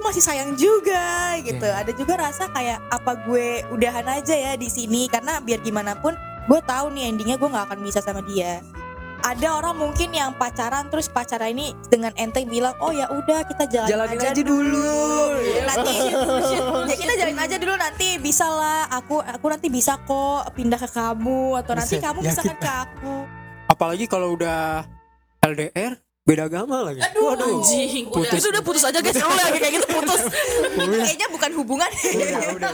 gue masih sayang juga gitu Iya. ada juga rasa kayak apa gue udahan aja ya di sini karena biar gimana pun gue tahu nih endingnya gue nggak akan bisa sama dia ada orang mungkin yang pacaran terus pacaran ini dengan enteng bilang oh ya udah kita jalanin, Jalanin aja, aja dulu. nanti ya kita jalanin aja dulu nanti bisa lah aku aku nanti bisa kok pindah ke kamu atau nanti Bisa, kamu bisa yakin. kan ke aku Apalagi kalau udah LDR beda agama lagi. Aduh, Waduh. anjing. Putus. Itu udah putus aja guys. Lu lagi kayak gitu putus. Udah. Kayaknya bukan hubungan. Udah, udah.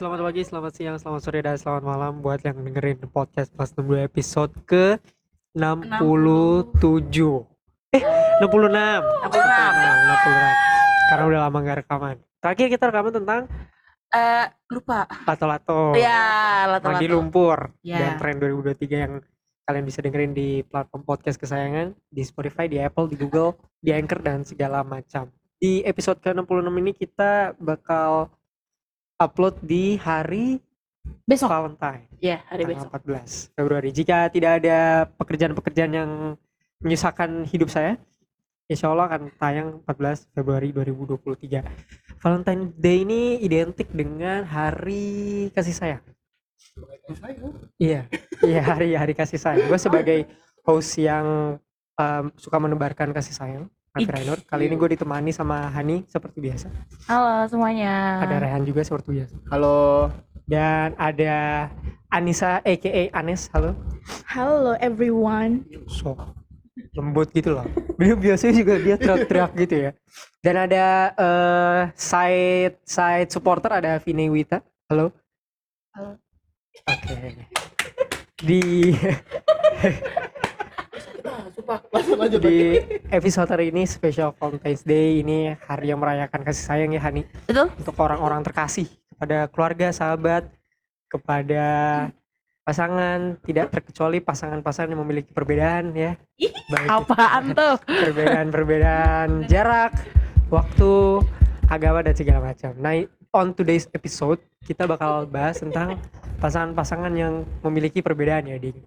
Selamat pagi, selamat siang, selamat sore, dan selamat malam buat yang dengerin podcast Plus 62 episode ke 67 Eh, 66 66 66 Karena udah lama gak rekaman Terakhir kita rekaman tentang Eh, lupa. lato-lato Ya, lato mandi lumpur Ya. dan tren 2023 yang kalian bisa dengerin di platform podcast kesayangan di Spotify, di Apple, di Google, di Anchor dan segala macam. Di episode ke-66 ini kita bakal upload di hari Besok. Valentine Ya, hari tanggal besok. 14 Februari. Jika tidak ada pekerjaan-pekerjaan yang menyusahkan hidup saya, insya Allah akan tayang 14 Februari 2023. Valentine Day ini identik dengan hari kasih sayang. Iya, iya hari hari kasih sayang. Gue sebagai host yang um, suka menebarkan kasih sayang, Raffi. Rainur. Kali ini gue ditemani sama Hani seperti biasa. Halo semuanya. Ada Rehan juga seperti biasa. Halo. Dan ada Anissa aka Anes. Halo. Halo everyone. So lembut gitu loh. Dia biasanya juga dia teriak-teriak gitu ya. Dan ada eh side side supporter ada Vini Wita. Halo. Halo. Oke. Di Lanjut lanjut. di episode hari ini special Valentine's Day ini hari yang merayakan kasih sayang ya Hani Betul? untuk orang-orang terkasih kepada keluarga sahabat kepada pasangan tidak terkecuali pasangan-pasangan yang memiliki perbedaan ya. Ih, baik itu Apaan tuh? perbedaan-perbedaan jarak waktu agama dan segala macam. Nah on today's episode kita bakal bahas tentang pasangan-pasangan yang memiliki perbedaan ya ding.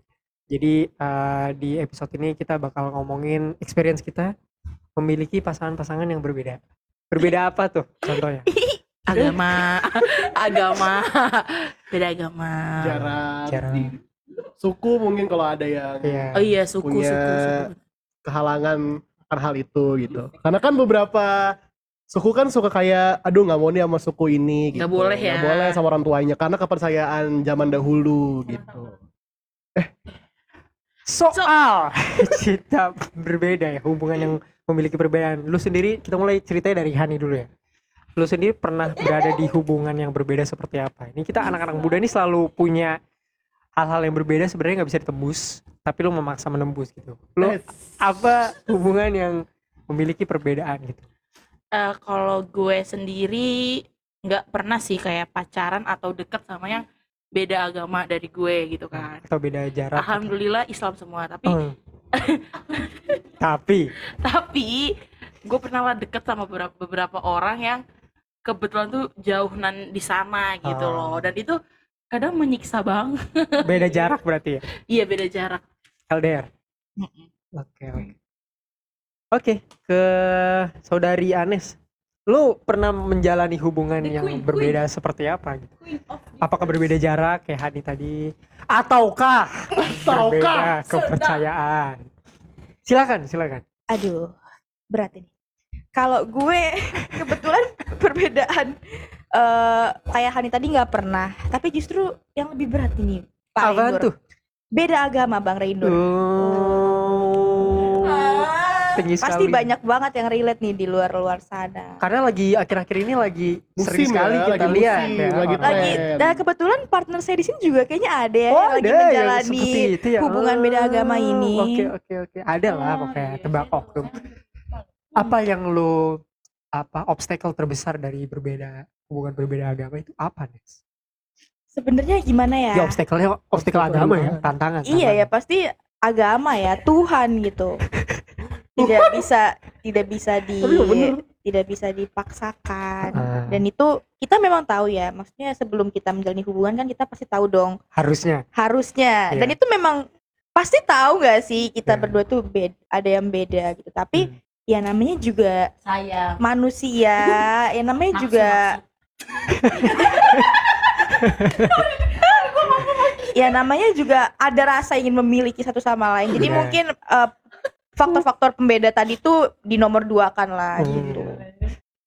Jadi eh, di episode ini kita bakal ngomongin experience kita memiliki pasangan-pasangan yang berbeda. Berbeda apa tuh contohnya Agama. agama. Beda agama. Jarak. Jarak. di- Suku mungkin kalau ada yang Iya. Oh iya, suku, Punya- suku, suku. kehalangan akan hal itu gitu. Karena kan beberapa suku kan suka kayak aduh nggak mau nih sama suku ini gitu. Nggak boleh ya. Nggak boleh sama orang tuanya karena kepercayaan zaman dahulu gitu. soal cinta berbeda ya hubungan yang memiliki perbedaan lu sendiri kita mulai ceritanya dari Hani dulu ya lu sendiri pernah berada di hubungan yang berbeda seperti apa ini kita anak-anak muda ini selalu punya hal-hal yang berbeda sebenarnya nggak bisa ditembus tapi lu memaksa menembus gitu lu Yes. apa hubungan yang memiliki perbedaan gitu Eh, kalau gue sendiri nggak pernah sih kayak pacaran atau deket sama yang beda agama dari gue gitu kan. atau beda jarak gitu. Alhamdulillah Islam semua, tapi Hmm. tapi tapi gue pernah lah deket sama beberapa, beberapa orang yang kebetulan tuh jauhan di sana gitu Ah. loh dan itu kadang menyiksa bang beda jarak berarti ya iya beda jarak LDR Mm-mm. Oke oke. Oke ke saudari Anes, lu pernah menjalani hubungan The yang queen, berbeda seperti apa? Gitu? Apakah berbeda jarak kayak Hani tadi, ataukah berbeda kepercayaan? Silakan silakan. Aduh, berat ini. Kalau gue kebetulan perbedaan eh kayak Hani tadi nggak pernah, tapi justru yang lebih berat ini Pak Apaan Reyndur. tuh? Beda agama Bang Reyndur. Oh, tinggi Pasti sekali. banyak banget yang relate nih di luar-luar sana. Karena lagi akhir-akhir ini lagi sering Musim sekali ya, kita lagi lihat musim, ya. lagi Lagi, Keren. nah kebetulan partner saya di sini juga kayaknya ada ya Oh, yang lagi ada yang menjalani seperti itu ya. hubungan beda agama Oh, ini. Oke oke oke. Ada lah Ah, pokoknya tebak iya. oknum. Apa yang lu apa obstacle terbesar dari berbeda hubungan berbeda agama itu apa nih? Sebenarnya gimana ya? Ya obstacle-nya obstacle Obstacle agama ya, tantangan. Iya ya pasti agama ya Tuhan gitu. Tidak bisa tidak bisa di Tapi ya bener. tidak bisa dipaksakan dan itu kita memang tahu ya maksudnya sebelum kita menjalani hubungan kan kita pasti tahu dong harusnya harusnya Iya. dan itu memang pasti tahu nggak sih kita Iya. berdua tuh beda ada yang beda gitu tapi Hmm. Ya namanya juga Saya. manusia. Ya namanya juga ya namanya juga ada rasa ingin memiliki satu sama lain. Jadi Iya. mungkin eh, faktor-faktor pembeda tadi tuh di nomor dua kan lah Hmm. gitu.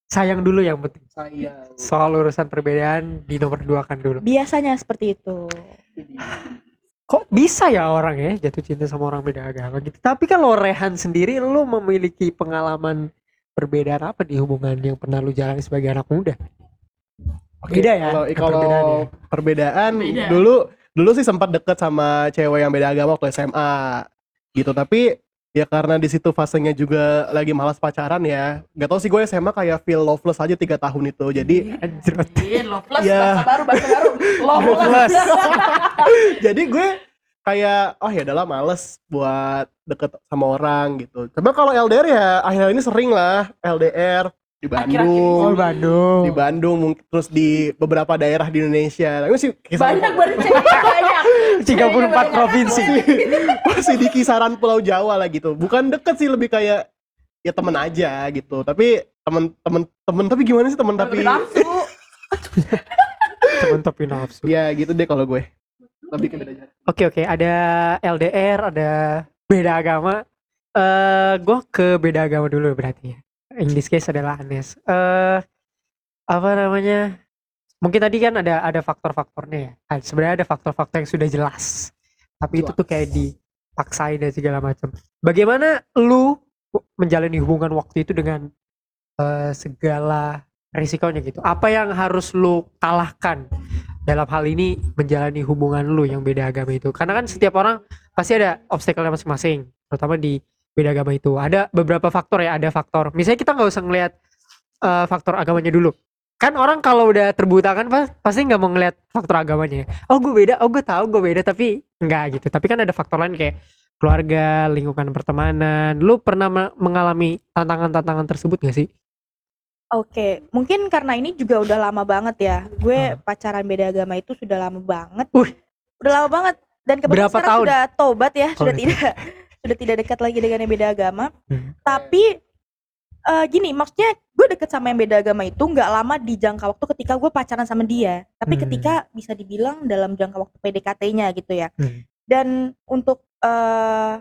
Sayang dulu yang penting. Sayang. Soal urusan perbedaan di nomor dua kan dulu. Biasanya seperti itu kok bisa ya orang ya jatuh cinta sama orang beda agama gitu tapi kalau Rehan sendiri lu memiliki pengalaman perbedaan apa di hubungan yang pernah lu jalani sebagai anak muda Oke, Beda ya, kalau kalau perbedaannya. perbedaan Beda. dulu dulu sih sempat deket sama cewek yang beda agama waktu SMA gitu tapi ya karena di situ fasenya juga lagi malas pacaran ya. Gak tau sih gue SMA kayak feel loveless aja tiga tahun itu. Jadi Anjrot. Iya, loveless Ya. bahasa baru bahasa baru. Loveless. Jadi gue kayak oh ya adalah males buat deket sama orang gitu. Tapi kalau LDR ya akhir ini sering lah LDR di Bandung. Oh Bandung. Di Bandung mungkin terus di beberapa daerah di Indonesia. Tapi sih kisaran- banyak banyak 34 provinsi. Masih di kisaran Pulau Jawa lah gitu. Bukan deket sih lebih kayak ya temen aja gitu. Tapi temen temen temen tapi gimana sih temen tapi? Nafsu. Temen tapi nafsu. Ya gitu deh kalau gue. Lebih ke beda jarak. Oke oke, ada LDR, ada beda agama. Eh, gue ke beda agama dulu berarti ya. In this case adalah Anes. Eh, apa namanya? Mungkin tadi kan ada ada faktor-faktornya ya. Sebenarnya ada faktor-faktor yang sudah jelas. Tapi itu tuh kayak dipaksain dan segala macam. Bagaimana lu menjalani hubungan waktu itu dengan eh, segala risikonya gitu? Apa yang harus lu kalahkan dalam hal ini menjalani hubungan lu yang beda agama itu karena kan setiap orang pasti ada obstacle masing-masing terutama di beda agama itu ada beberapa faktor ya ada faktor misalnya kita nggak usah ngelihat eh, faktor agamanya dulu kan orang kalau udah terbuta kan pas- pasti nggak mau ngelihat faktor agamanya oh gue beda oh gue tahu gue beda tapi nggak gitu tapi kan ada faktor lain kayak keluarga lingkungan pertemanan lu pernah me- mengalami tantangan-tantangan tersebut gak sih Oke, mungkin karena ini juga udah lama banget ya. Gue Hmm. pacaran beda agama itu sudah lama banget. Wih. Udah lama banget. Dan kebetulan Berapa sekarang tahun? sudah tobat ya, Oh, sudah gitu. tidak sudah tidak dekat lagi dengan yang beda agama. Hmm. Tapi eh, gini, maksudnya gue deket sama yang beda agama itu nggak lama di jangka waktu ketika gue pacaran sama dia. Tapi Hmm. ketika bisa dibilang dalam jangka waktu PDKT-nya gitu ya. Hmm. Dan untuk eh,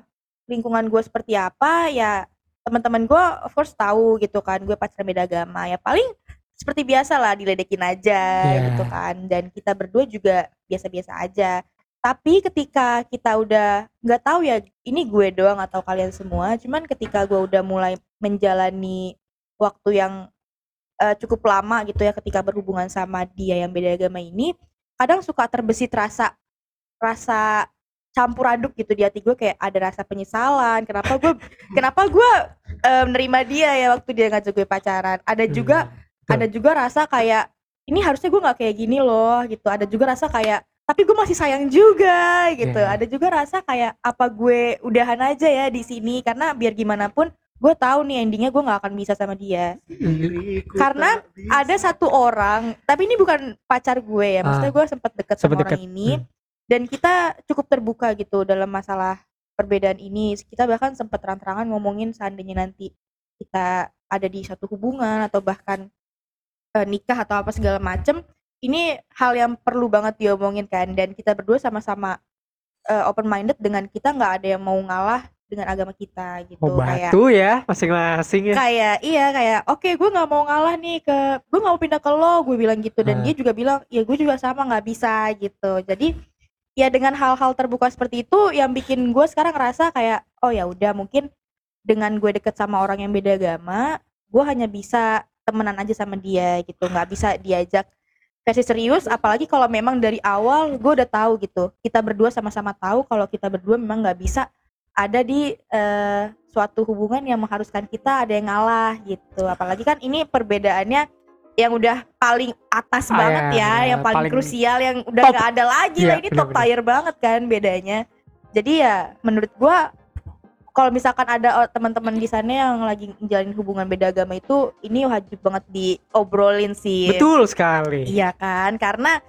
lingkungan gue seperti apa ya teman-teman gue of course tahu gitu kan gue pacaran beda agama ya paling seperti biasa lah diledekin aja Iya. gitu kan dan kita berdua juga biasa-biasa aja tapi ketika kita udah nggak tahu ya ini gue doang atau kalian semua cuman ketika gue udah mulai menjalani waktu yang eh, cukup lama gitu ya ketika berhubungan sama dia yang beda agama ini kadang suka terbesit rasa rasa campur aduk gitu di hati gue kayak ada rasa penyesalan kenapa gue kenapa gue eh, menerima dia ya waktu dia ngajak gue pacaran. Ada juga Hmm, ada juga rasa kayak ini harusnya gue nggak kayak gini loh gitu. Ada juga rasa kayak tapi gue masih sayang juga gitu. Iya. ada juga rasa kayak apa gue udahan aja ya di sini? Karena biar gimana pun gue tahu nih endingnya gue nggak akan bisa sama dia. Diriku Karena ada satu orang tapi ini bukan pacar gue ya. Maksudnya gue sempat deket Sempet sama deket, orang ini. Hmm. dan kita cukup terbuka gitu dalam masalah perbedaan ini. Kita bahkan sempat terang-terangan ngomongin seandainya nanti kita ada di satu hubungan atau bahkan eh, nikah atau apa segala macem ini hal yang perlu banget diomongin kan dan kita berdua sama-sama open minded dengan kita nggak ada yang mau ngalah dengan agama kita gitu. Oh kayak ya masing-masing ya. Kayak iya kayak oke gue nggak mau ngalah nih ke gue nggak mau pindah ke lo gue bilang gitu. Dan dia juga bilang ya gue juga sama nggak bisa gitu. Jadi ya dengan hal-hal terbuka seperti itu yang bikin gue sekarang ngerasa kayak oh ya udah mungkin dengan gue deket sama orang yang beda agama gue hanya bisa temenan aja sama dia gitu. Nggak bisa diajak versi serius apalagi kalau memang dari awal gue udah tahu gitu. Kita berdua sama-sama tahu kalau kita berdua memang nggak bisa ada di eh, suatu hubungan yang mengharuskan kita ada yang ngalah gitu. Apalagi kan ini perbedaannya yang udah paling atas Ah, banget ya, ya, yang paling, paling krusial yang udah top. nggak ada lagi. Iya, lah ini top benar-benar. tier banget kan bedanya. Jadi ya menurut gua kalau misalkan ada oh, teman-teman di sana yang lagi menjalin hubungan beda agama itu ini wajib banget diobrolin sih Betul sekali. Iya kan? Karena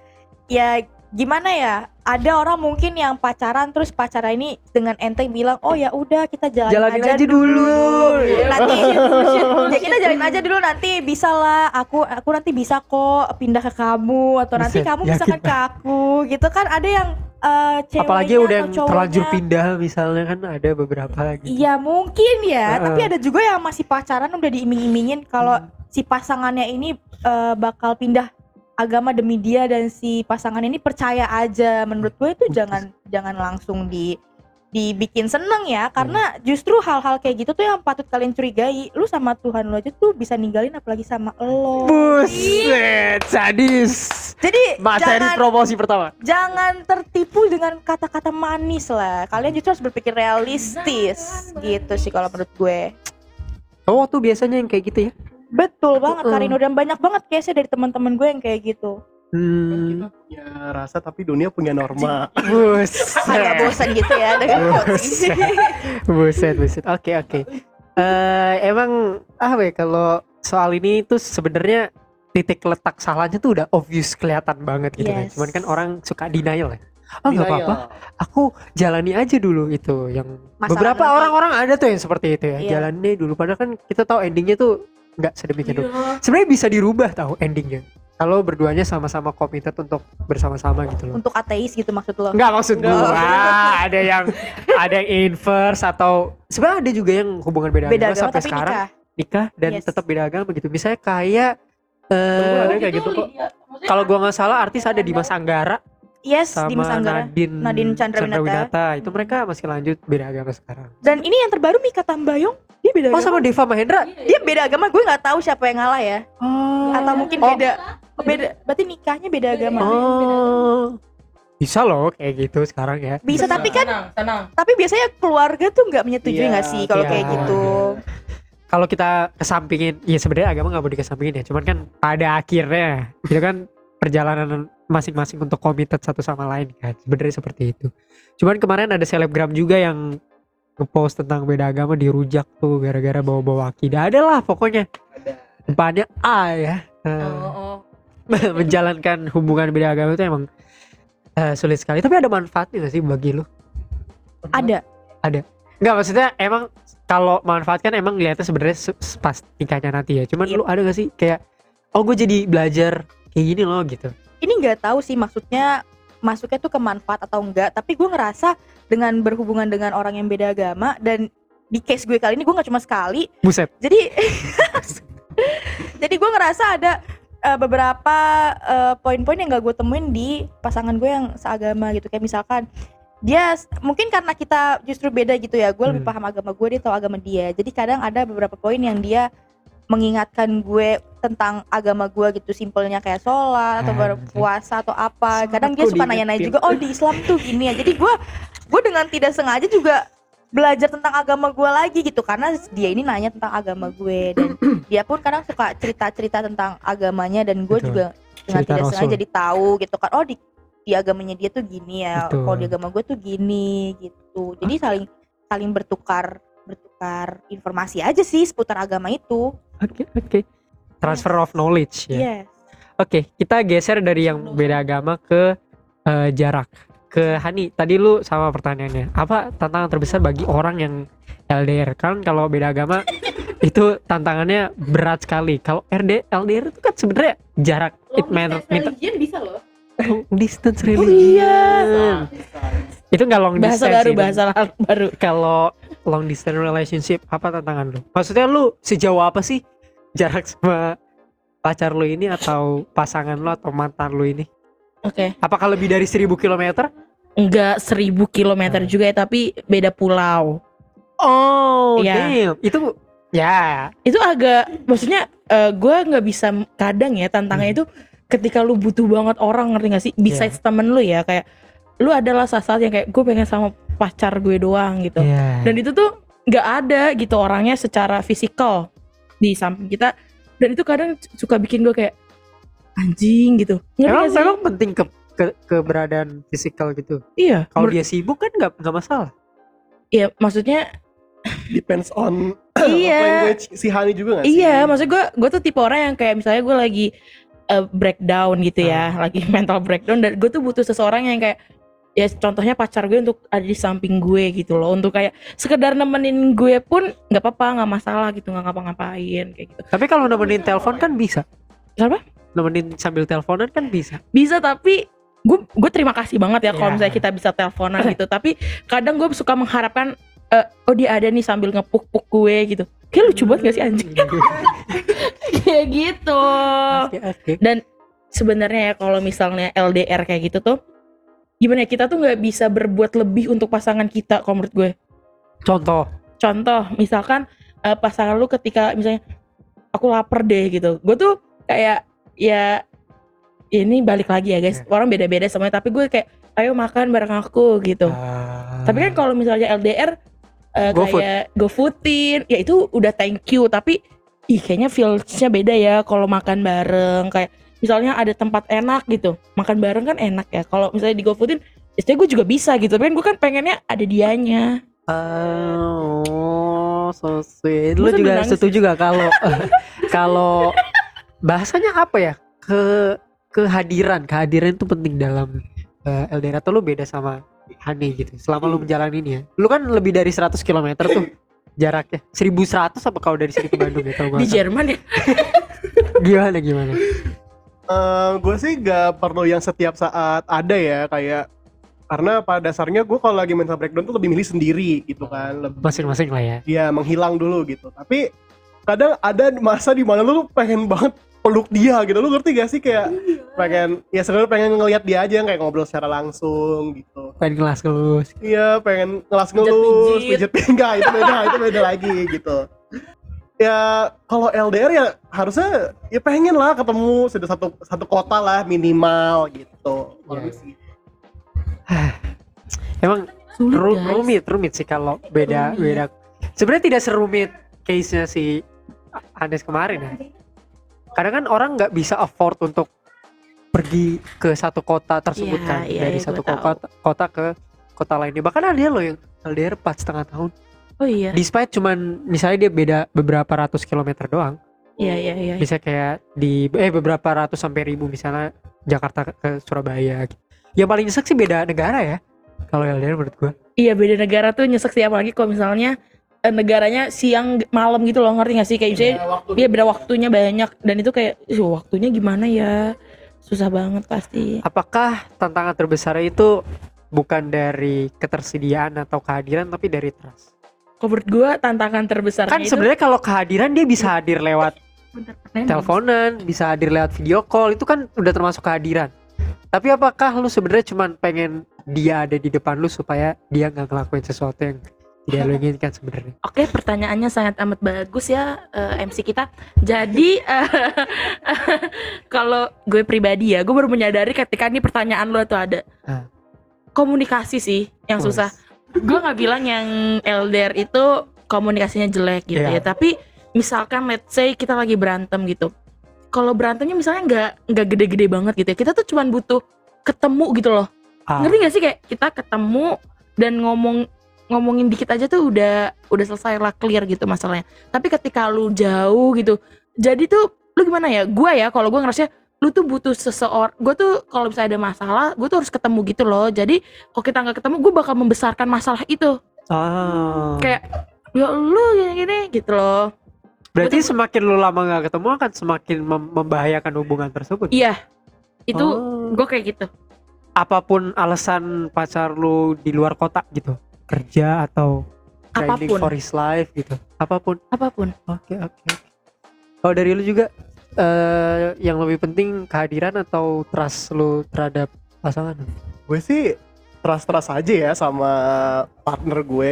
ya gimana ya? Ada orang mungkin yang pacaran terus pacaran ini dengan enteng bilang, "Oh ya udah kita jalan Jalanin aja, aja dulu." Nanti ya kita jalan aja dulu nanti bisa lah. Aku aku nanti bisa kok pindah ke kamu atau nanti kamu yakin misalkan ke aku gitu kan ada yang ceweknya Apalagi udah yang terlanjur pindah misalnya kan ada beberapa gitu. Iya mungkin ya, Heeh. tapi ada juga yang masih pacaran udah diiming-imingin kalau Hmm. si pasangannya ini eh, bakal pindah agama demi dia dan si pasangan ini percaya aja. Menurut gue itu jangan jangan langsung di dibikin seneng ya karena justru hal-hal kayak gitu tuh yang patut kalian curigai. Lu sama Tuhan lo aja tuh bisa ninggalin apalagi sama lo. Buset, sadis. Jadi Materi jangan promosi pertama. jangan tertipu dengan kata-kata manis lah. Kalian justru harus berpikir realistis gitu sih kalau menurut gue. Cowok tuh biasanya yang kayak gitu ya. Betul banget Heeh. Karino dan banyak banget case-nya dari teman-teman gue yang kayak gitu. Hmm. punya rasa tapi dunia punya norma Agak Buset. bosan gitu ya dengan ini. buset, buset. Oke, oke. Eh, emang ah we kalau soal ini tuh sebenarnya titik letak salahnya tuh udah obvious kelihatan banget gitu kan. Yes. Cuman kan orang suka denial ya. Oh nggak apa-apa, aku jalani aja dulu itu yang Masalah beberapa orang-orang ada tuh yang seperti itu ya Iya. jalani dulu padahal kan kita tahu endingnya tuh nggak sedemikian Iya. sebenarnya bisa dirubah tahu endingnya kalau berduanya sama-sama committed untuk bersama-sama gitu loh Untuk ateis gitu maksud lo. Enggak maksud gua ada yang ada yang inverse atau sebenarnya ada juga yang hubungan beda, Beda agama sampai tapi sekarang nikah. nikah dan Yes. tetap beda agama gitu misalnya kayak eh ada kayak gitu kok. kalau gua nggak salah artis ada Dimas Anggara Yes, sama di Anggara. Nadine, Nadine Chandrawinata. itu mereka masih lanjut beda agama sekarang Dan ini yang terbaru Mika Tambayong, dia beda oh agama. sama Deva Mahendra Dia beda agama, gue nggak tahu siapa yang ngalah ya. oh Atau mungkin Oh. Beda beda berarti nikahnya beda agama. Oh. Bisa loh kayak gitu sekarang ya. Bisa tapi kan tenang, tenang. tapi biasanya keluarga tuh nggak menyetujui Iya, nggak sih kalau iya. kayak gitu. Kalau kita kesampingin, ya sebenarnya agama nggak mau dikesampingin ya. Cuman kan pada akhirnya itu kan perjalanan masing-masing untuk committed satu sama lain kan. Sebenarnya seperti itu. Cuman kemarin ada selebgram juga yang ngepost tentang beda agama dirujak tuh gara-gara bawa-bawa akidah. Ada lah pokoknya. Depannya A ya. Oh, oh. menjalankan hubungan beda agama itu emang eh, sulit sekali. Tapi ada manfaatnya gak sih bagi lu? Ada. Enggak maksudnya emang kalau manfaat kan emang lihatnya sebenarnya se- se- pas nikahnya nanti ya. Cuman Iya. lu ada gak sih kayak oh gue jadi belajar kayak gini loh gitu. Ini nggak tahu sih maksudnya masuknya tuh ke manfaat atau enggak, tapi gue ngerasa dengan berhubungan dengan orang yang beda agama dan di case gue kali ini gue nggak cuma sekali, Buset. jadi jadi gue ngerasa ada eh, beberapa eh, poin-poin yang gak gue temuin di pasangan gue yang seagama gitu kayak misalkan dia mungkin karena kita justru beda gitu ya gue lebih Hmm. paham agama gue dia tahu agama dia jadi kadang ada beberapa poin yang dia mengingatkan gue tentang agama gue gitu simpelnya kayak sholat atau Anjir. berpuasa atau apa kadang dia suka nanya-nanya juga oh di Islam tuh gini ya jadi gue gue dengan tidak sengaja juga belajar tentang agama gue lagi gitu karena dia ini nanya tentang agama gue dan dia pun kadang suka cerita-cerita tentang agamanya dan gue juga dengan Cerita tidak sengaja jadi tahu gitu kan oh di di agamanya dia tuh gini ya kalau di agama gue tuh gini gitu. Jadi saling saling bertukar bertukar informasi aja sih seputar agama itu. Oke oke. Transfer of knowledge ya. yes. Oke kita geser dari yang beda agama ke eh, jarak. Ke Hani tadi lu sama pertanyaannya apa tantangan terbesar bagi orang yang LDR kan kalau beda agama itu tantangannya berat sekali. Kalau RD LDR itu kan sebenarnya jarak it matter bisa loh. long distance Oh, religion. iya. Itu nggak long Bahasa distance. baru, sih. bahasa baru. Kalau long distance relationship apa tantangan lu? Maksudnya lu sejauh apa sih jarak sama pacar lu ini atau pasangan lu atau mantan lu ini? Oke. Apakah lebih dari 1000 km? Enggak seribu kilometer Hmm. juga ya, tapi beda pulau. Oh, Iya. damn. Itu ya. Itu agak, maksudnya eh, gua nggak bisa kadang ya tantangannya Hmm. itu ketika lu butuh banget orang ngerti gak sih? Besides temen lu ya kayak lu adalah saat-saat yang kayak gue pengen sama pacar gue doang gitu. Iya. Dan itu tuh nggak ada gitu orangnya secara fisikal di samping kita. Dan itu kadang suka bikin gue kayak anjing gitu. Ngerti Emang, gak sih? memang penting ke, ke keberadaan fisikal gitu. Iya. Kalau dia sibuk kan nggak nggak masalah. Iya, maksudnya depends on Iya. language si Hani juga gak sih? Iya, maksud gue gue tuh tipe orang yang kayak misalnya gue lagi uh, breakdown gitu ya, lagi mental breakdown dan gue tuh butuh seseorang yang kayak ya contohnya pacar gue untuk ada di samping gue gitu loh untuk kayak sekedar nemenin gue pun nggak apa-apa nggak masalah gitu nggak ngapa-ngapain kayak gitu Tapi kalau nemenin telepon kan bisa. Apa? Nemenin sambil teleponan kan bisa. bisa tapi gue gue terima kasih banget ya kalau Iya. misalnya kita bisa teleponan gitu tapi kadang gue suka mengharapkan eh, oh dia ada nih sambil ngepuk-puk gue gitu kayak lucu banget gak sih anjing kayak gitu Oke, oke. sebenarnya ya kalau misalnya LDR kayak gitu tuh gimana ya, kita tuh nggak bisa berbuat lebih untuk pasangan kita kalau menurut gue Contoh. contoh misalkan eh, pasangan lu ketika misalnya aku lapar deh gitu gue tuh kayak ya ini balik lagi ya guys. Orang beda-beda semuanya tapi gue kayak ayo makan bareng aku gitu. Ah. tapi kan kalau misalnya LDR eh, GoFood. kayak GoFoodin ya itu udah thank you. Tapi ih kayaknya feelsnya beda ya kalau makan bareng. Kayak misalnya ada tempat enak gitu. Makan bareng kan enak ya. Kalau misalnya di GoFoodin istilah gue juga bisa gitu. Tapi kan gue kan pengennya ada dianya. Oh, so sweet. Lu juga nangis. setuju gak kalau kalau bahasanya apa ya? Ke kehadiran, kehadiran itu penting dalam eh, LDR atau lu beda sama Hani gitu. Selama lu menjalani ini ya. Lu kan lebih dari 100 km tuh jaraknya. 1100 apa kalau dari sini ke Bandung ya kalau di. Jerman ya Gimana gimana? gue Eh, sih gak perlu yang setiap saat ada ya kayak karena pada dasarnya gue kalau lagi mental breakdown tuh lebih milih sendiri gitu kan lebih Masing-masing lah ya. ya menghilang dulu gitu tapi kadang ada masa di mana lu pengen banget peluk dia gitu lu ngerti gak sih kayak pengen ya sebenarnya pengen ngelihat dia aja kayak ngobrol secara langsung gitu Pengen kelas kelus. iya pengen ngelas ngelus pijat pinggang itu beda itu beda lagi gitu ya kalau LDR ya harusnya ya pengen lah ketemu sudah satu satu kota lah minimal gitu Iya. Sih. Emang Sulit, ru- guys. rumit rumit sih kalau beda Rumit. beda sebenarnya tidak serumit case nya si Anies kemarin ya kadang kan orang nggak bisa afford untuk pergi ke satu kota tersebut Iya, kan. iya, dari iya, satu gua tahu. kota kota ke kota lainnya. Bahkan ada loh yang LDR 4 setengah tahun. Oh iya. Despite cuman misalnya dia beda beberapa ratus kilometer doang. Iya iya iya bisa kayak di eh beberapa ratus sampai ribu misalnya Jakarta ke, Surabaya gitu. yang paling nyesek sih beda negara ya kalau LDR menurut gua. Iya beda negara tuh nyesek sih. Apalagi kalau misalnya negaranya siang malam gitu loh ngerti gak sih? Kayak misalnya Ya, waktu dia beda waktunya banyak. Dan itu kayak "Ih, waktunya gimana ya? Susah banget pasti. Apakah tantangan terbesar itu bukan dari ketersediaan atau kehadiran tapi dari trust? kalau menurut gue tantangan terbesarnya Kan itu sebenarnya kalau kehadiran dia bisa hadir lewat teleponan, bisa hadir lewat video call, itu kan udah termasuk kehadiran. Tapi apakah lu sebenarnya cuman pengen dia ada di depan lu supaya dia nggak ngelakuin sesuatu yang tidak lu inginkan sebenarnya? Oke, pertanyaannya sangat amat bagus ya eh, MC kita. Jadi eh, kalau gue pribadi ya, gue baru menyadari ketika ini pertanyaan lo tuh ada. Ah. Komunikasi sih yang susah. Gue nggak bilang yang LDR itu komunikasinya jelek gitu Iya. ya, tapi misalkan let's say kita lagi berantem gitu. Kalau berantemnya misalnya nggak nggak gede-gede banget gitu ya, kita tuh cuman butuh ketemu gitu loh. Ah, Ngerti gak sih kayak kita ketemu dan ngomong ngomongin dikit aja tuh udah udah selesai lah clear gitu masalahnya. Tapi ketika lu jauh gitu, jadi tuh lu gimana ya? Gua ya kalau gua ngerasa lu tuh butuh seseorang. Gue tuh kalau misalnya ada masalah, gue tuh harus ketemu gitu loh. Jadi kalau kita nggak ketemu, gue bakal membesarkan masalah itu. ah. Kayak ya lu gini-gini gitu loh. Berarti Betul. semakin lu lama nggak ketemu akan semakin mem- membahayakan hubungan tersebut. Iya, itu Oh. gue kayak gitu. apa pun alasan pacar lu di luar kota gitu kerja atau grinding Apa pun. for his life gitu apa pun Apa pun. oke oke oke. kalau dari lu juga eh yang lebih penting kehadiran atau trust lu terhadap pasangan gue sih trust trust aja ya sama partner gue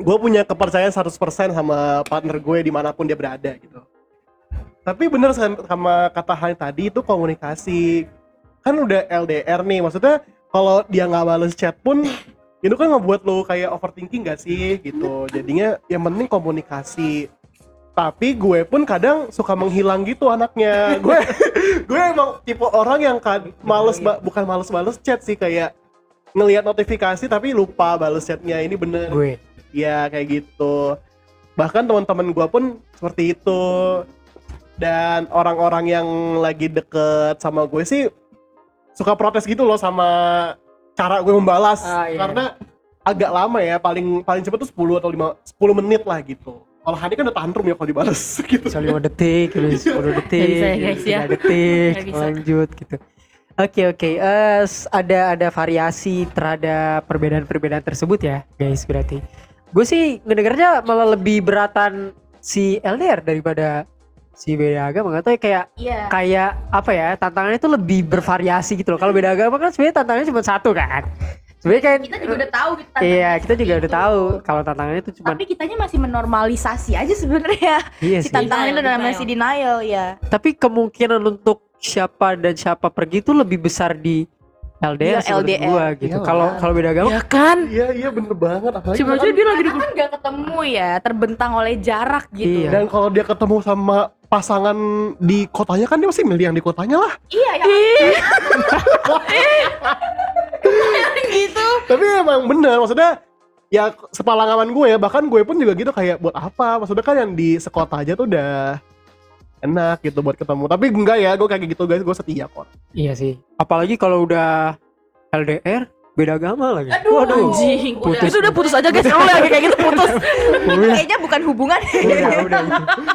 gue punya kepercayaan 100% sama partner gue di mana pun dia berada gitu tapi bener sama, kata Hani tadi itu komunikasi kan udah LDR nih maksudnya kalau dia nggak bales chat pun itu kan ngebuat lo kayak overthinking gak sih gitu. Jadinya yang penting komunikasi. Tapi gue pun kadang suka menghilang gitu anaknya. Gue gue emang tipe orang yang kan males ba- bukan males bales chat sih kayak ngelihat notifikasi tapi lupa bales chatnya. Ini bener. Gue. Ya kayak gitu. Bahkan teman-teman gua pun seperti itu. Dan orang-orang yang lagi deket sama gue sih suka protes gitu loh sama cara gue membalas Ah, iya. karena agak lama ya paling paling cepet tuh 10 atau 5 10 menit lah gitu kalau Hani kan udah tantrum ya kalau dibalas gitu bisa 5 detik, terus 10 detik, bisa ya, guys, ya. 3 detik, lanjut gitu. Oke oke, Eh, s- ada ada variasi terhadap perbedaan-perbedaan tersebut ya, guys berarti. Gue sih ngedengarnya malah lebih beratan si LDR daripada si beda agama nggak tahu ya kayak Iya. kayak apa ya tantangannya itu lebih bervariasi gitu loh. Kalau beda agama kan sebenarnya tantangannya cuma satu kan. Sebenarnya kan Kita juga udah tahu gitu. iya kita juga udah tahu kalau tantangannya itu cuma Tapi kitanya masih menormalisasi aja sebenarnya. iya Si sih. tantangan itu namanya si denial ya. tapi kemungkinan untuk siapa dan siapa pergi itu lebih besar di LDR Iya, menurut LDR. gua gitu. Iyalah. Kalau kalau beda agama Ya kan? iya iya bener banget apalagi Sebenarnya kan- dia lagi di kan gak ketemu ya, terbentang oleh jarak gitu. Iya. dan kalau dia ketemu sama pasangan di kotanya kan dia pasti milih yang di kotanya lah. Iya, ya. gitu. tapi emang bener maksudnya ya sepengalaman gue ya bahkan gue pun juga gitu kayak buat apa? Maksudnya kan yang di sekota aja tuh udah enak gitu buat ketemu. Tapi enggak ya gue kayak gitu guys gue setia kok. Iya sih. Apalagi kalau udah LDR beda agama lagi Aduh, waduh Anjing. Putus. Itu udah putus aja guys. Lu lagi kayak gitu putus. udah Kayaknya bukan hubungan. udah udah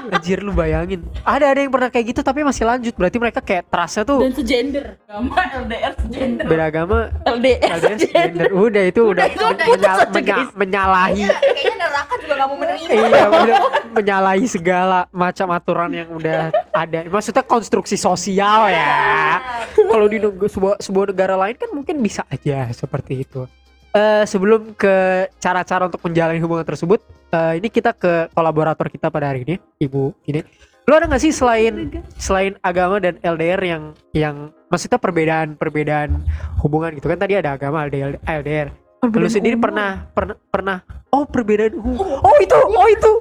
anjir lu bayangin ada ada yang pernah kayak gitu tapi masih lanjut berarti mereka kayak trustnya tuh Dan segender. Agama LDR segender. beda agama LDR LDR gender udah itu udah, itu udah menya- menyalahi Kayaknya neraka juga gak mau menerima. iya udah menyalahi segala macam aturan yang udah ada. Maksudnya konstruksi sosial ya. Kalau di sebuah sebuah negara lain kan mungkin bisa aja seperti itu. Eh sebelum ke cara-cara untuk menjalani hubungan tersebut eh, ini kita ke kolaborator kita pada hari ini ibu ini lu ada nggak sih selain selain agama dan LDR yang yang maksudnya perbedaan perbedaan hubungan gitu? Kan tadi ada agama LDR, LDR. Lu sendiri pernah pernah pernah oh perbedaan hu- oh itu oh itu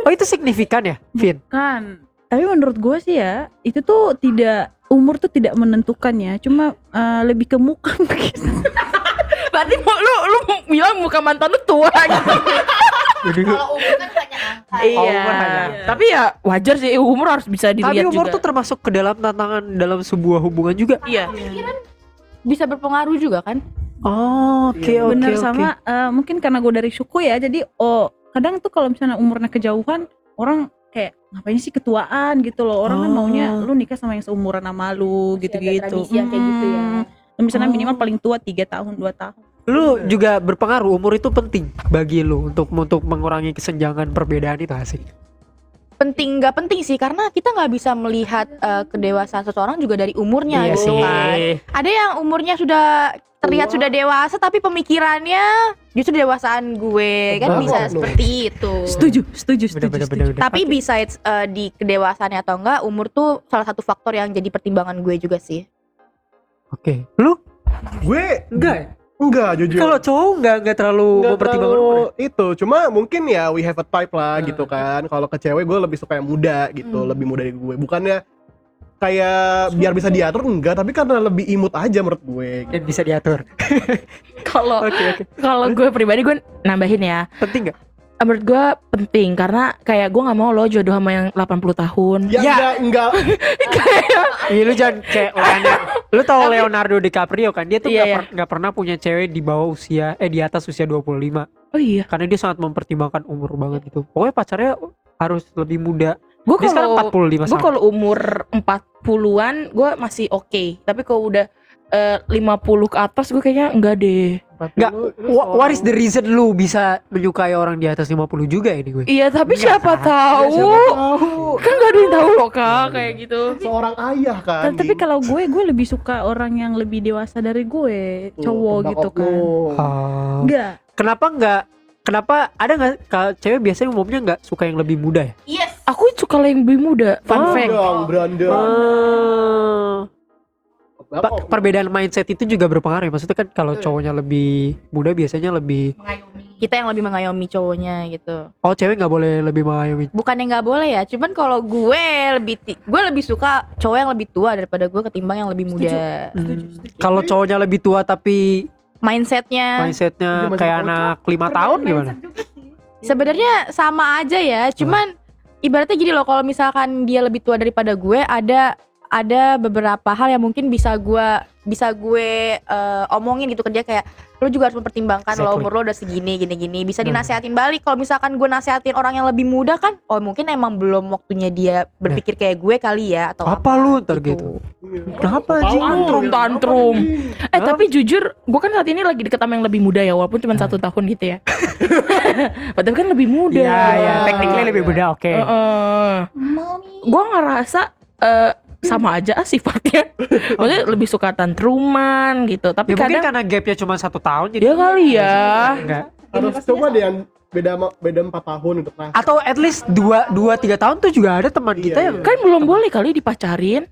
oh itu signifikan ya Vin kan tapi menurut gue sih ya itu tuh tidak umur tuh tidak menentukan ya cuma eh, lebih ke muka mungkin Berarti mau lu lu mau bilang muka mantan lu tua gitu. Kalau umur kan hanya angka. Iya. umur hanya. Tapi ya wajar sih umur harus bisa tapi dilihat umur juga. tuh termasuk ke dalam tantangan dalam sebuah hubungan juga Iya. Bisa berpengaruh juga kan? Oh oke oke bener oke sama eh, mungkin karena gue dari suku ya jadi oh kadang tuh kalau misalnya umurnya kejauhan orang kayak ngapain sih ketuaan gitu loh orang kan Oh. maunya lu nikah sama yang seumuran sama lu Masih ada gitu-gitu tradisi yang kayak gitu ya. Hmm. Lu misalnya Oh. minimal paling tua tiga tahun dua tahun lu juga berpengaruh umur itu penting bagi lu untuk untuk mengurangi kesenjangan perbedaan itu asik penting nggak penting sih karena kita nggak bisa melihat eh, kedewasaan seseorang juga dari umurnya Iya gitu sih. kan ada yang umurnya sudah terlihat sudah dewasa tapi pemikirannya justru dewasaan gue kan bisa benar. seperti itu setuju setuju setuju, bener setuju. bener, bener. tapi besides eh, di kedewasaannya atau enggak umur tuh salah satu faktor yang jadi pertimbangan gue juga sih oke lu gue enggak ya? enggak jujur kalau cowok enggak enggak terlalu Nggak mempertimbangkan terlalu umur ya? itu cuma mungkin ya we have a type lah Hmm. gitu kan kalau ke cewek gue lebih suka yang muda gitu Hmm. lebih muda dari gue bukannya kayak biar bisa diatur enggak tapi karena lebih imut aja menurut gue dan bisa diatur Kalau oke oke kalau gue pribadi gue nambahin ya. penting nggak Menurut gue penting karena kayak gue nggak mau lo jodoh sama yang 80 tahun. ya, Ya. enggak enggak Iya lu jangan kayak Leonardo. Lu tau Leonardo DiCaprio kan? Dia tuh Iya, nggak iya. per- pernah punya cewek di bawah usia eh di atas usia 25 Oh iya. karena dia sangat mempertimbangkan umur banget gitu. Pokoknya pacarnya harus lebih muda. Gue kalau 45 gue kalau umur 40-an gue masih oke. Tapi kalau udah eh, 50 ke atas gue kayaknya enggak deh. Nggak, Wha- What is the reason lu bisa menyukai orang di atas 50 juga ini gue? Iya tapi Enggak, siapa kan? tahu. siapa tahu Kan gak ada yang tahu loh kak kayak gitu. seorang ayah kan Ta- tapi kalau gue gue lebih suka orang yang lebih dewasa dari gue Tuh, cowok gitu kan. Ah. enggak kenapa nggak? Kenapa ada nggak kalau cewek biasanya umumnya nggak suka yang lebih muda ya? yes Aku suka yang lebih muda. Fun Oh. fact. Dong, Ah. Tebak Pa- perbedaan mindset itu juga berpengaruh ya. Maksudnya kan kalau cowoknya lebih muda biasanya lebih kita yang lebih mengayomi cowoknya gitu oh cewek nggak boleh lebih mengayomi bukannya nggak boleh ya cuman kalau gue lebih gue lebih suka cowok yang lebih tua daripada gue ketimbang yang lebih muda Hmm. Kalau cowoknya lebih tua tapi mindsetnya mindsetnya masih kayak anak lima tahun gimana sebenarnya sama aja ya cuman ibaratnya gini loh kalau misalkan dia lebih tua daripada gue ada ada beberapa hal yang mungkin bisa gue bisa gue eh, omongin gitu ke dia kayak lo juga harus mempertimbangkan lo Exactly. umur lo udah segini gini gini bisa Hmm. dinasehatin balik kalau misalkan gue nasehatin orang yang lebih muda kan oh mungkin emang belum waktunya dia berpikir kayak gue kali ya atau apa lu ntar gitu Kenapa, anjing? Tantrum, tantrum. Eh tapi jujur, gue kan saat ini lagi deket sama yang lebih muda ya, walaupun cuma satu tahun gitu ya. Padahal kan lebih muda. Iya, iya, technically lebih muda, oke. Gue ngerasa eh, sama aja ah sifatnya. Maksudnya lebih suka tantruman gitu. Tapi Ya mungkin kadang karena gapnya cuma satu tahun jadi dia kali ya. enggak. harus coba deh yang beda beda empat tahun gitu nah Atau at least dua dua tiga tahun tuh juga ada teman Iya, kita yang iya. Kan belum boleh kali dipacarin.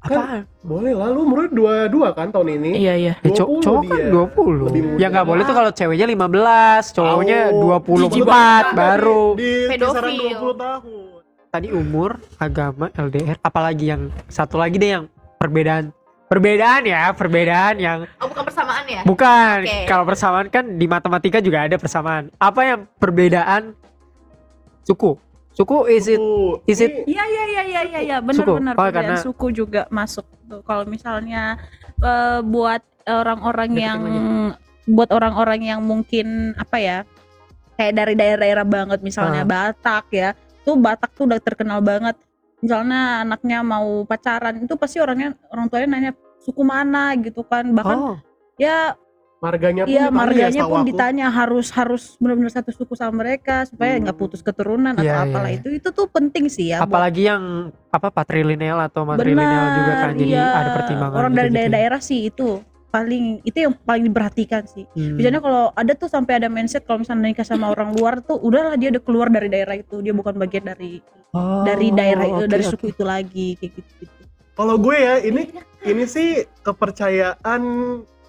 apaan? boleh lah lu umurnya dua dua kan tahun ini Iya iya. Ya, cow- 20 cowok kan dia. 20 Lebih muda. Ya nggak boleh tuh kalau ceweknya 15 Cowoknya Tahu. 24 Jijik banget. baru di kisaran Pedofil. 20 tahun Tadi umur, agama, LDR Apalagi yang satu lagi deh yang perbedaan. Perbedaan ya, perbedaan yang oh bukan persamaan ya? Bukan, Oke. kalau persamaan kan di matematika juga ada persamaan. Apa yang perbedaan? Suku? Suku is it is it- Iya iya iya iya iya. Ya, Suku. benar-benar Oh, perbedaan karena- suku juga masuk tuh. Kalau misalnya eh, buat orang-orang yang buat orang-orang yang mungkin apa ya kayak dari daerah-daerah banget. Misalnya Ah. Batak ya, tuh Batak tuh udah terkenal banget. Misalnya anaknya mau pacaran itu pasti orangnya orang tuanya nanya suku mana gitu kan, bahkan Oh, ya marganya pun Iya, ditanya ya, marganya pun aku. ditanya harus harus benar-benar satu suku sama mereka supaya Hmm. nggak putus keturunan atau Iya, apalah iya. itu itu tuh penting sih ya. buat- apalagi yang apa patrilineal atau matrilineal juga kan jadi iya. ada pertimbangan Orang dari gitu-gitu. daerah-daerah sih itu paling itu yang paling diperhatikan sih. Hmm. Biasanya kalau ada tuh sampai ada mindset kalau misalnya nikah sama orang luar tuh udahlah dia udah keluar dari daerah itu, dia bukan bagian dari Oh, dari daerah itu, oke, dari suku itu lagi kayak gitu-gitu. Kalau gue ya ini ini sih kepercayaan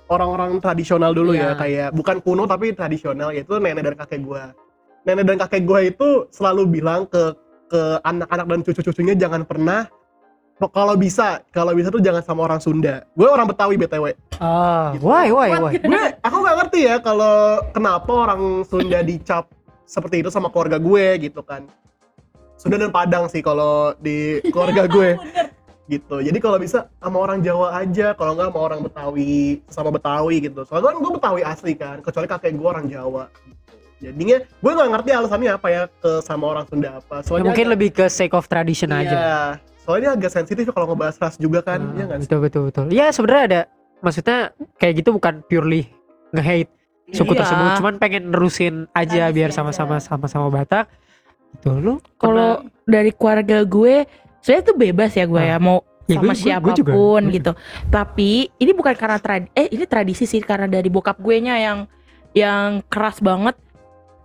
orang-orang tradisional dulu Iya. ya kayak bukan kuno tapi tradisional yaitu nenek dan kakek gue. Nenek dan kakek gue itu selalu bilang ke ke anak-anak dan cucu-cucunya jangan pernah kalau bisa kalau bisa tuh jangan sama orang Sunda. Gue orang Betawi btw. Ah, Gitu. why why why? gue aku nggak ngerti ya kalau kenapa orang Sunda dicap seperti itu sama keluarga gue gitu kan. Sunda dan Padang sih kalau di keluarga gue gitu jadi kalau bisa sama orang Jawa aja kalau nggak sama orang Betawi sama Betawi gitu soalnya kan gue Betawi asli kan kecuali kakek gue orang Jawa gitu. jadinya gue nggak ngerti alasannya apa ya ke sama orang Sunda apa Ya, soalnya mungkin agak- lebih ke sake of tradition iya, aja. Soalnya agak sensitif kalau ngebahas ras juga kan Hmm, ya betul betul betul. Ya sebenarnya ada maksudnya kayak gitu bukan purely nge-hate suku Iya. tersebut, cuman pengen nerusin aja Tradisi biar sama-sama sama-sama Batak. Gitu lu. Kalau dari keluarga gue, saya tuh bebas ya gue ya mau Ya, sama gue- gue- gue juga. siapa pun gitu. Tapi ini bukan karena trad eh ini tradisi sih karena dari bokap gue nya yang yang keras banget.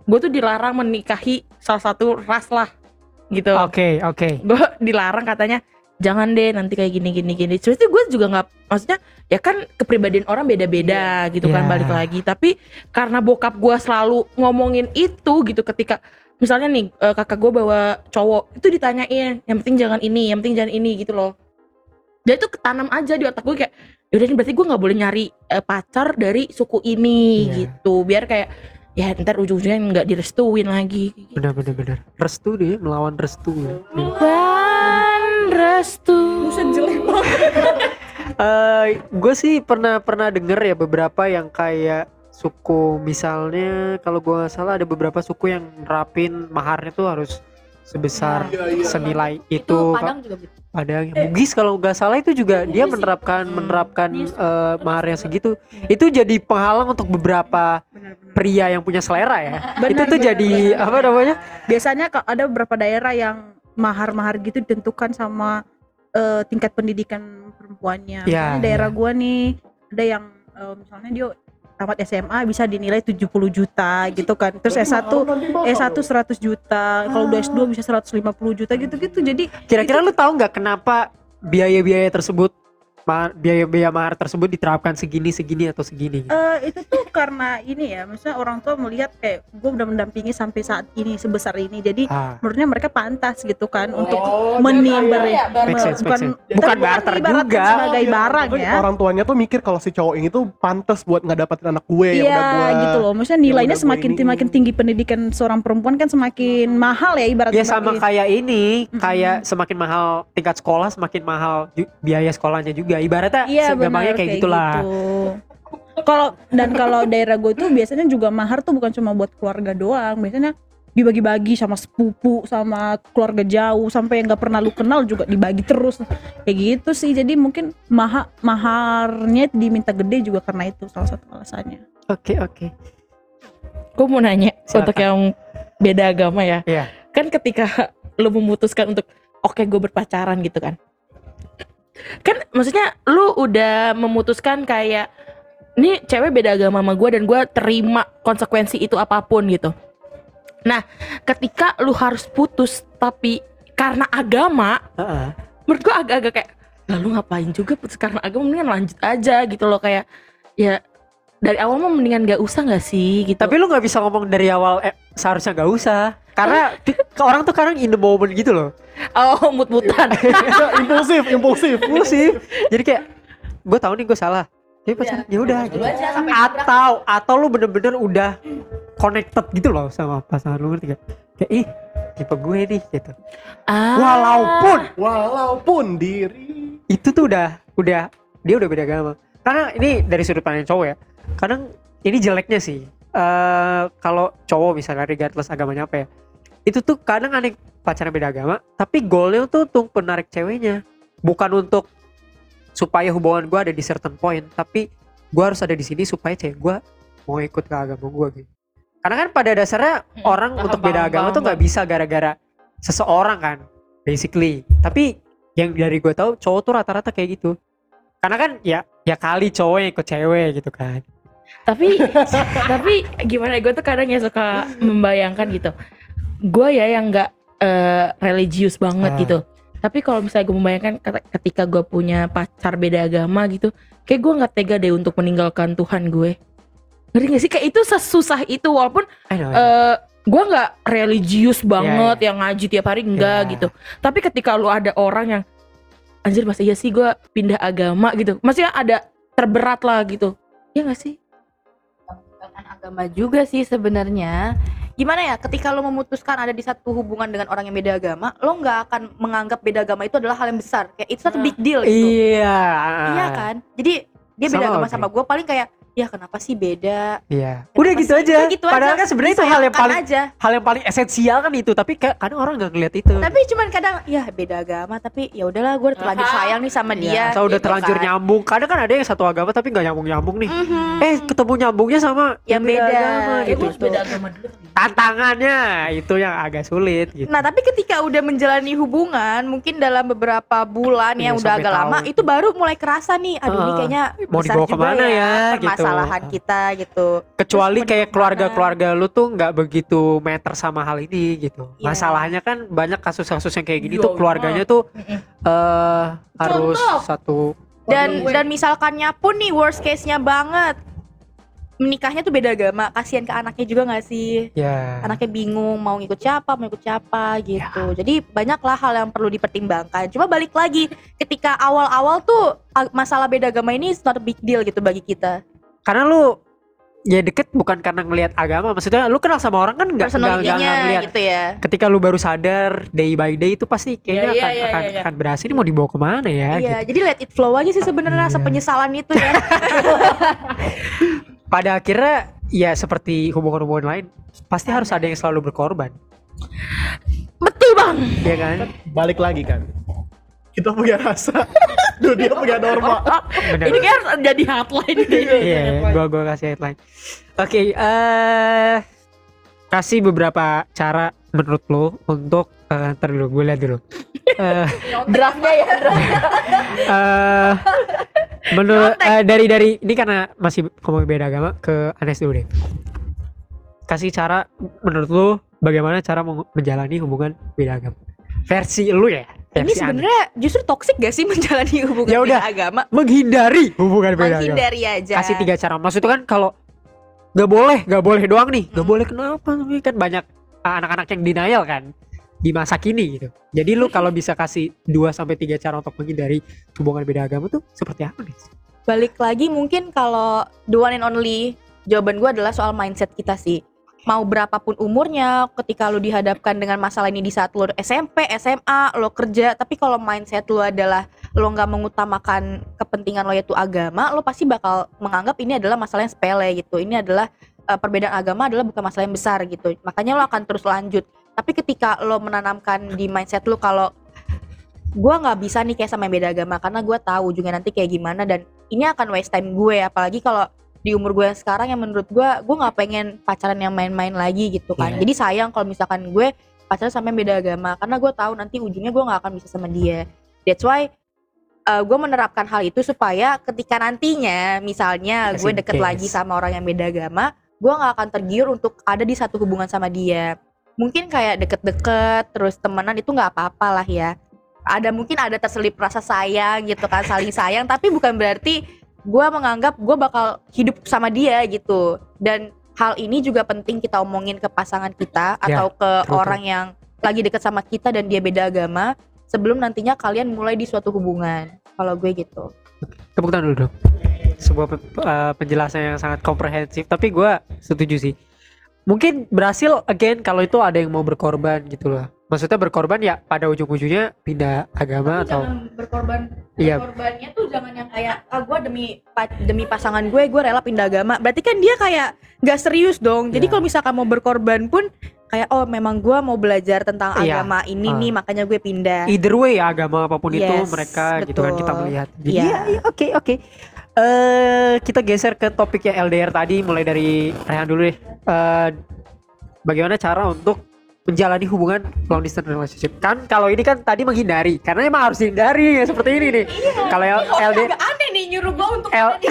Gue tuh dilarang menikahi salah satu ras lah gitu. Oke oke. Gue dilarang katanya jangan deh nanti kayak gini gini gini. Sebenarnya gue juga nggak maksudnya ya kan kepribadian orang beda-beda gitu kan Iya. balik lagi. Tapi karena bokap gue selalu ngomongin itu gitu ketika misalnya nih eh, kakak gue bawa cowok itu ditanyain yang penting jangan ini, yang penting jangan ini gitu loh. Dia itu ketanam aja di otak gue kayak yaudah nih berarti gue nggak boleh nyari eh, pacar dari suku ini Iya. gitu biar kayak ya ntar ujung-ujungnya nggak direstuin lagi. Benar benar benar. Restu dia melawan restu. ya. Dan restu. Buset jelek banget. Eh, gue sih pernah pernah denger ya beberapa yang kayak suku misalnya kalau gua nggak salah ada beberapa suku yang nerapin maharnya tuh harus sebesar Iya, iya. senilai itu, itu. Padang juga gitu ada yang Bugis kalau nggak salah itu juga dia menerapkan menerapkan eh, mahar yang segitu. Itu jadi penghalang untuk beberapa pria yang punya selera ya. Itu Benar, tuh benar, jadi benar. apa namanya? Biasanya ada beberapa daerah yang mahar-mahar gitu ditentukan sama eh, tingkat pendidikan perempuannya. Iya, Misalnya daerah iya. gua nih ada yang eh, misalnya dia tamat SMA bisa dinilai 70 juta gitu kan. Terus S1 S1 100 juta, kalau udah S2 bisa 150 juta gitu-gitu. Jadi kira-kira lu tahu nggak kenapa biaya-biaya tersebut biaya-biaya mahar tersebut diterapkan segini segini atau segini. Eh, itu tuh karena ini ya, misalnya orang tua melihat kayak gue udah mendampingi sampai saat ini sebesar ini, jadi ah menurutnya mereka pantas gitu kan untuk Oh, menimber ya, bukan sense. Bukan barter juga. sebagai barang Mungkin ya. orang tuanya tuh mikir kalau si cowok ini tuh pantas buat nggak dapetin anak gue yang Iya udah gue gitu loh. Maksudnya nilainya semakin iniin. semakin tinggi pendidikan seorang perempuan kan semakin mahal ya ibaratnya. Ya sama kayak ini, kayak semakin mahal tingkat sekolah, semakin mahal biaya sekolahnya juga. Ibaratnya Iya segampangnya benar kayak gitulah. gitu. Kalau dan kalau daerah gue tuh biasanya juga mahar tuh bukan cuma buat keluarga doang, biasanya dibagi-bagi sama sepupu sama keluarga jauh sampai yang nggak pernah lu kenal juga dibagi terus kayak gitu sih jadi mungkin maha maharnya diminta gede juga karena itu salah satu alasannya Oke oke. gue mau nanya Silakan. untuk yang beda agama ya Iya. kan ketika lu memutuskan untuk oke gue berpacaran gitu kan kan maksudnya lu udah memutuskan kayak ini cewek beda agama sama gue dan gue terima konsekuensi itu apa pun gitu nah ketika lu harus putus tapi karena agama Heeh. menurut gue agak-agak kayak lalu ngapain juga putus karena agama mendingan lanjut aja gitu loh kayak ya dari awal mah mendingan gak usah gak sih gitu Tapi lu nggak bisa ngomong dari awal eh, seharusnya nggak usah. Karena ke orang tuh kadang in the moment gitu loh. oh mut-mutan impulsif impulsif Impulsif. Jadi kayak gue tahu nih gue salah. Jadi pacaran ya udah gitu. Atau atau lu bener-bener udah connected gitu loh sama pasangan lu ngerti gak? Kayak ih tipe gue nih gitu. Ah. Walaupun walaupun diri itu tuh udah udah dia udah beda agama. Karena ini dari sudut pandang cowok ya. Kadang ini jeleknya sih. eh kalau cowok misalnya regardless agamanya apa ya. Itu tuh kadang aneh pacaran beda agama, tapi goalnya tuh untuk menarik ceweknya. Bukan untuk supaya hubungan gua ada di certain point, tapi gua harus ada di sini supaya cewek gua mau ikut ke agama gua gitu. Karena kan pada dasarnya orang paham, untuk beda paham, agama paham, tuh nggak bisa gara-gara seseorang kan, basically. Tapi yang dari gue tahu cowok tuh rata-rata kayak gitu. Karena kan ya ya kali cowok yang ikut cewek gitu kan. tapi tapi gimana gue tuh kadang ya suka membayangkan gitu gue ya yang nggak eh, religius banget Ah. gitu. Tapi kalau misalnya gue membayangkan ketika gue punya pacar beda agama gitu kayak gue nggak tega deh untuk meninggalkan Tuhan gue. Ngerti gak sih? Kayak itu sesusah itu walaupun I know, I know. eh gue nggak religius banget yang ngaji tiap hari enggak Iya. gitu. Tapi ketika lu ada orang yang anjir masa iya sih gue pindah agama gitu. Maksudnya ada terberat lah gitu. Ya gak sih? Agama juga sih sebenarnya gimana ya ketika lo memutuskan ada di satu hubungan dengan orang yang beda agama lo nggak akan menganggap beda agama itu adalah hal yang besar kayak it's not a big deal gitu Iya. iya kan jadi dia beda Sama, agama oke. sama gue paling kayak ya kenapa sih beda Iya. Kenapa Udah gitu sih? aja. Gitu Padahal aja. kan sebenarnya itu hal yang paling aja hal yang paling esensial kan itu, tapi ka- kadang orang nggak ngeliat itu. tapi cuman kadang ya beda agama tapi ya udahlah gue udah terlanjur Aha. sayang nih sama Iya, dia saya udah gitu terlanjur kan. nyambung. Kadang kan ada yang satu agama tapi nggak nyambung-nyambung nih. Mhm. Eh, ketemu nyambungnya sama Yang beda, agama gitu. gitu. harus beda agama dulu Tantangannya itu yang agak sulit gitu. Nah tapi ketika udah menjalani hubungan mungkin dalam beberapa bulan Iya, yang udah agak lama tahun. itu baru mulai kerasa nih aduh ini Heeh. kayaknya Mau besar dibawa juga ke mana ya, ya gitu. Permasalahan kita gitu Kecuali Terus kayak keluarga-keluarga lu tuh nggak begitu meter sama hal ini gitu. Iya. Masalahnya kan banyak kasus-kasus yang kayak gini Iya, tuh keluarganya tuh Mm-mm. eh harus Contoh. satu dan Waduh. dan misalkannya pun nih worst case nya banget menikahnya tuh beda agama kasihan ke anaknya juga nggak sih ya. anaknya bingung mau ngikut siapa mau ikut siapa gitu Ya. jadi banyaklah hal yang perlu dipertimbangkan cuma balik lagi ketika awal-awal tuh a- masalah beda agama ini it's not a big deal gitu bagi kita Karena lu ya deket bukan karena ngelihat agama, maksudnya lu kenal sama orang kan nggak nggak ngelihat gitu ya ketika lu baru sadar day by day itu pasti kayaknya Iya, iya, akan iya, akan, iya, iya. akan berhasil ini mau dibawa ke mana ya Iya, gitu. jadi let it flow aja sih sebenarnya rasa Iya. penyesalan itu ya. Pada akhirnya ya seperti hubungan-hubungan lain pasti harus ada yang selalu berkorban, betul bang ya kan? balik lagi kan kita punya rasa dunia punya norma ini kan harus jadi hotline deh Iya, gua gua kasih headline. Oke, eh kasih beberapa cara menurut lo untuk eh ntar dulu gue lihat dulu. Eh draftnya ya eh, menurut eh, dari dari ini karena masih ngomong beda agama ke Anes dulu deh. Kasih cara menurut lo bagaimana cara menjalani hubungan beda agama. Versi lu ya. Ini sebenarnya justru toksik gak sih menjalani hubungan Ya udah. beda agama? menghindari hubungan beda agama. Menghindari aja. kasih tiga cara maksudnya kan kalau nggak boleh nggak boleh doang nih nggak boleh kenapa kan banyak uh, anak-anak yang denial kan di masa kini gitu jadi lu kalau bisa kasih 2 sampai tiga cara untuk menghindari hubungan beda agama tuh seperti apa nih balik lagi mungkin kalau the one and only jawaban gue adalah soal mindset kita sih mau berapapun umurnya ketika lu dihadapkan dengan masalah ini di saat lu SMP SMA lo kerja tapi kalau mindset lu adalah lo nggak mengutamakan kepentingan lo yaitu agama lo pasti bakal menganggap ini adalah masalah yang sepele gitu. Ini adalah eh, perbedaan agama adalah bukan masalah yang besar gitu. Makanya lo akan terus lanjut. Tapi ketika lo menanamkan di mindset lu kalau gua nggak bisa nih kayak sama yang beda agama karena gua tahu juga nanti kayak gimana dan ini akan waste time gue. Apalagi kalau di umur gue yang sekarang yang menurut gue gue nggak pengen pacaran yang main-main lagi gitu kan Iya. jadi sayang kalau misalkan gue pacaran sama yang beda agama karena gue tahu nanti ujungnya gue nggak akan bisa sama dia that's why uh, gue menerapkan hal itu supaya ketika nantinya misalnya gue deket case. lagi sama orang yang beda agama gue nggak akan tergiur untuk ada di satu hubungan sama dia mungkin kayak deket-deket terus temenan itu nggak apa-apa lah ya ada mungkin ada terselip rasa sayang gitu kan saling sayang tapi bukan berarti gue menganggap gue bakal hidup sama dia gitu. Dan hal ini juga penting kita omongin ke pasangan kita Ya, atau ke true, orang yang lagi deket sama kita dan dia beda agama sebelum nantinya kalian mulai di suatu hubungan. Kalau gue gitu. Tepuk tangan dulu dong. Sebuah uh, penjelasan yang sangat komprehensif tapi gua setuju sih. Mungkin berhasil again kalau itu ada yang mau berkorban gitu loh maksudnya berkorban ya pada ujung-ujungnya pindah agama atau berkorban Iya. korbannya tuh jangan yang kayak ah gue demi pa- demi pasangan gue gue rela pindah agama berarti kan dia kayak gak serius dong jadi Iya. kalau misalkan mau berkorban pun kayak oh memang gue mau belajar tentang Iya. agama ini Ah. nih makanya gue pindah either way ya agama apa pun itu Yes, mereka gitu kan kita betul. melihat jadi Iya. ya ya, oke oke eh kita geser ke topik yang LDR tadi mulai dari Rehan dulu deh Eh, bagaimana cara untuk menjalani hubungan long distance relationship. Kan kalau ini kan tadi menghindari karena emang harus dihindari ya seperti ini nih. Kalau L- LDR agak aneh nih nyuruh gue untuk L- di.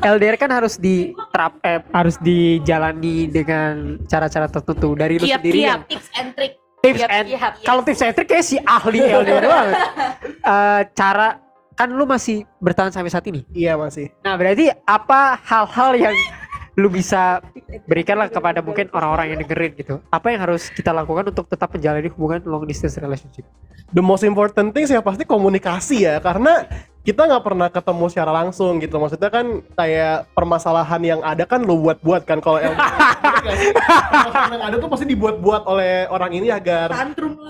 LDR kan harus diterap eh, harus dijalani dengan cara-cara tertentu. Dari lu Kiap, sendiri kiap, yang tips and trick. Tips Kiap, and kiap, kalau tips and trick kayak si ahli LDR banget Eh, cara kan lu masih bertahan sampai saat ini? Iya masih. nah berarti apa hal-hal yang lu bisa berikanlah kepada mungkin orang-orang yang dengerin gitu. Apa yang harus kita lakukan untuk tetap menjalani hubungan long distance relationship? The most important thing ya pasti komunikasi ya karena kita nggak pernah ketemu secara langsung gitu. Maksudnya kan kayak permasalahan yang ada kan lu buat-buat kan kalau permasalahan yang ada tuh pasti dibuat-buat oleh orang ini agar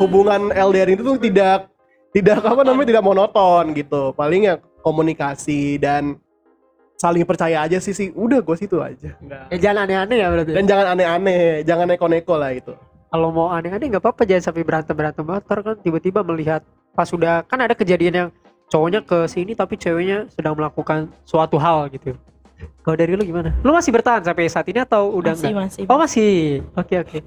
hubungan LDR itu tuh tidak tidak apa namanya tidak monoton gitu. Paling ya komunikasi dan saling percaya aja sih sih. Udah gue situ aja. Nggak- ya jangan aneh-aneh ya berarti dan jangan aneh-aneh jangan neko-neko lah itu kalau mau aneh-aneh nggak apa-apa jangan sampai berantem berantem motor kan. Tiba-tiba melihat pas sudah kan ada kejadian yang cowoknya ke sini tapi ceweknya sedang melakukan suatu hal gitu kalau dari lu gimana? Lu masih bertahan sampai saat ini atau udah masih enggak masih. Oh masih. Oke oke.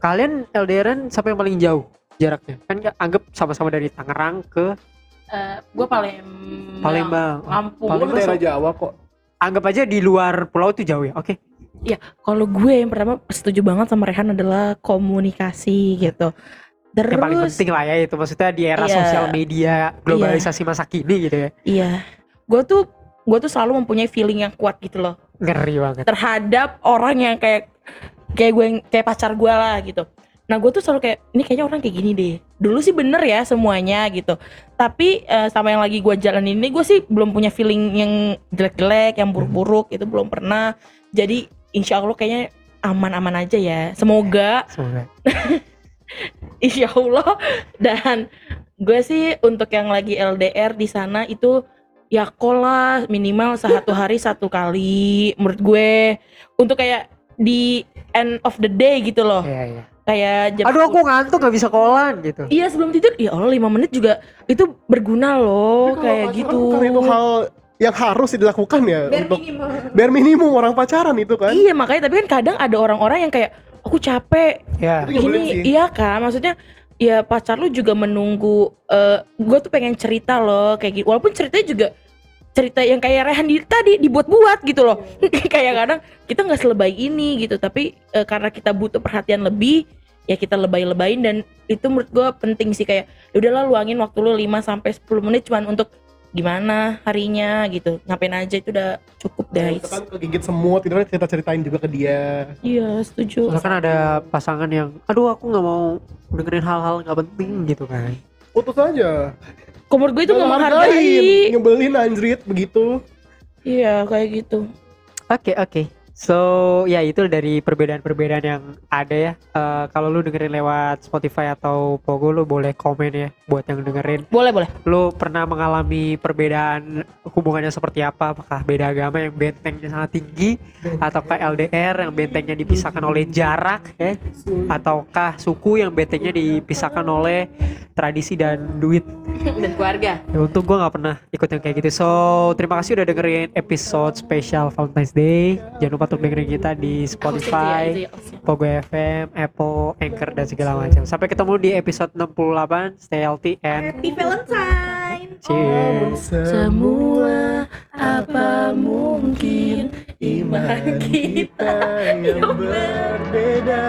Kalian LDRan sampai yang paling jauh jaraknya? Kan nggak- anggap sama-sama dari Tangerang ke gue paling Palembang. Lampung. Paling Lu daerah Jawa kok. Anggap aja di luar pulau itu jauh ya oke. Kalau gue yang pertama setuju banget sama Rehan adalah komunikasi gitu. Terus yang paling penting lah ya itu maksudnya di era Iya. sosial media globalisasi masa kini gitu ya. Iya. Gue tuh gue tuh selalu mempunyai feeling yang kuat gitu loh. Ngeri banget. Terhadap orang yang kayak kayak gue kayak pacar gue lah gitu. Nah gue tuh selalu kayak ini kayaknya orang kayak gini deh dulu sih bener ya semuanya gitu. Tapi eh, sama yang lagi gue jalanin ini gue sih belum punya feeling yang jelek-jelek yang buruk-buruk itu belum pernah. Jadi insya Allah kayaknya aman-aman aja ya. Semoga semoga. Insya Allah. Dan gue sih untuk yang lagi LDR di sana itu ya kola minimal satu hari satu kali menurut gue. Untuk kayak di end of the day gitu loh. Iya, iya. Kayak jam Aduh aku ngantuk gak bisa kolan gitu. iya sebelum tidur ya Allah lima menit juga itu berguna loh kayak gitu bukan itu hal yang harus dilakukan ya Bare untuk minimum. bare minimum orang pacaran itu kan iya makanya tapi kan kadang ada orang-orang yang kayak aku capek Ya. Ini iya kan maksudnya ya pacar lu juga menunggu eh gue tuh pengen cerita loh kayak gitu walaupun ceritanya juga cerita yang kayak Rehan di, tadi dibuat-buat gitu loh. Kayak kadang kita nggak selebay ini gitu tapi eh, karena kita butuh perhatian lebih ya kita lebay-lebayin dan itu menurut gue penting sih kayak ya udahlah luangin waktu lu 5 sampai 10 menit cuman untuk gimana harinya gitu. Ngapain aja itu udah cukup guys. Itu kan kegigit semut itu kan cerita ceritain juga ke dia. Iya setuju. Soalnya kan ada pasangan yang aduh aku nggak mau dengerin hal-hal nggak penting gitu kan. Putus aja Menurut gue itu Nggak gak menghargai nyebelin anjrit begitu. Iya kayak gitu. Oke oke. So ya itu dari perbedaan-perbedaan yang ada ya. Eh, kalau lu dengerin lewat Spotify atau Pogo lu boleh komen ya buat yang dengerin. boleh boleh Lu pernah mengalami perbedaan hubungannya seperti apa? Apakah beda agama yang bentengnya sangat tinggi ataukah LDR yang bentengnya dipisahkan oleh jarak ya? Ataukah suku yang bentengnya dipisahkan oleh tradisi dan duit? dan keluarga Ya, untuk gue nggak pernah ikut yang kayak gitu. So terima kasih udah dengerin episode spesial Valentine's Day. Jangan lupa untuk dengerin kita di Spotify, Pogo FM, Apple, Anchor dan segala macam. Sampai ketemu di episode 68. Stay healthy and Happy Valentine. cheers. semua apa mungkin iman kita yang berbeda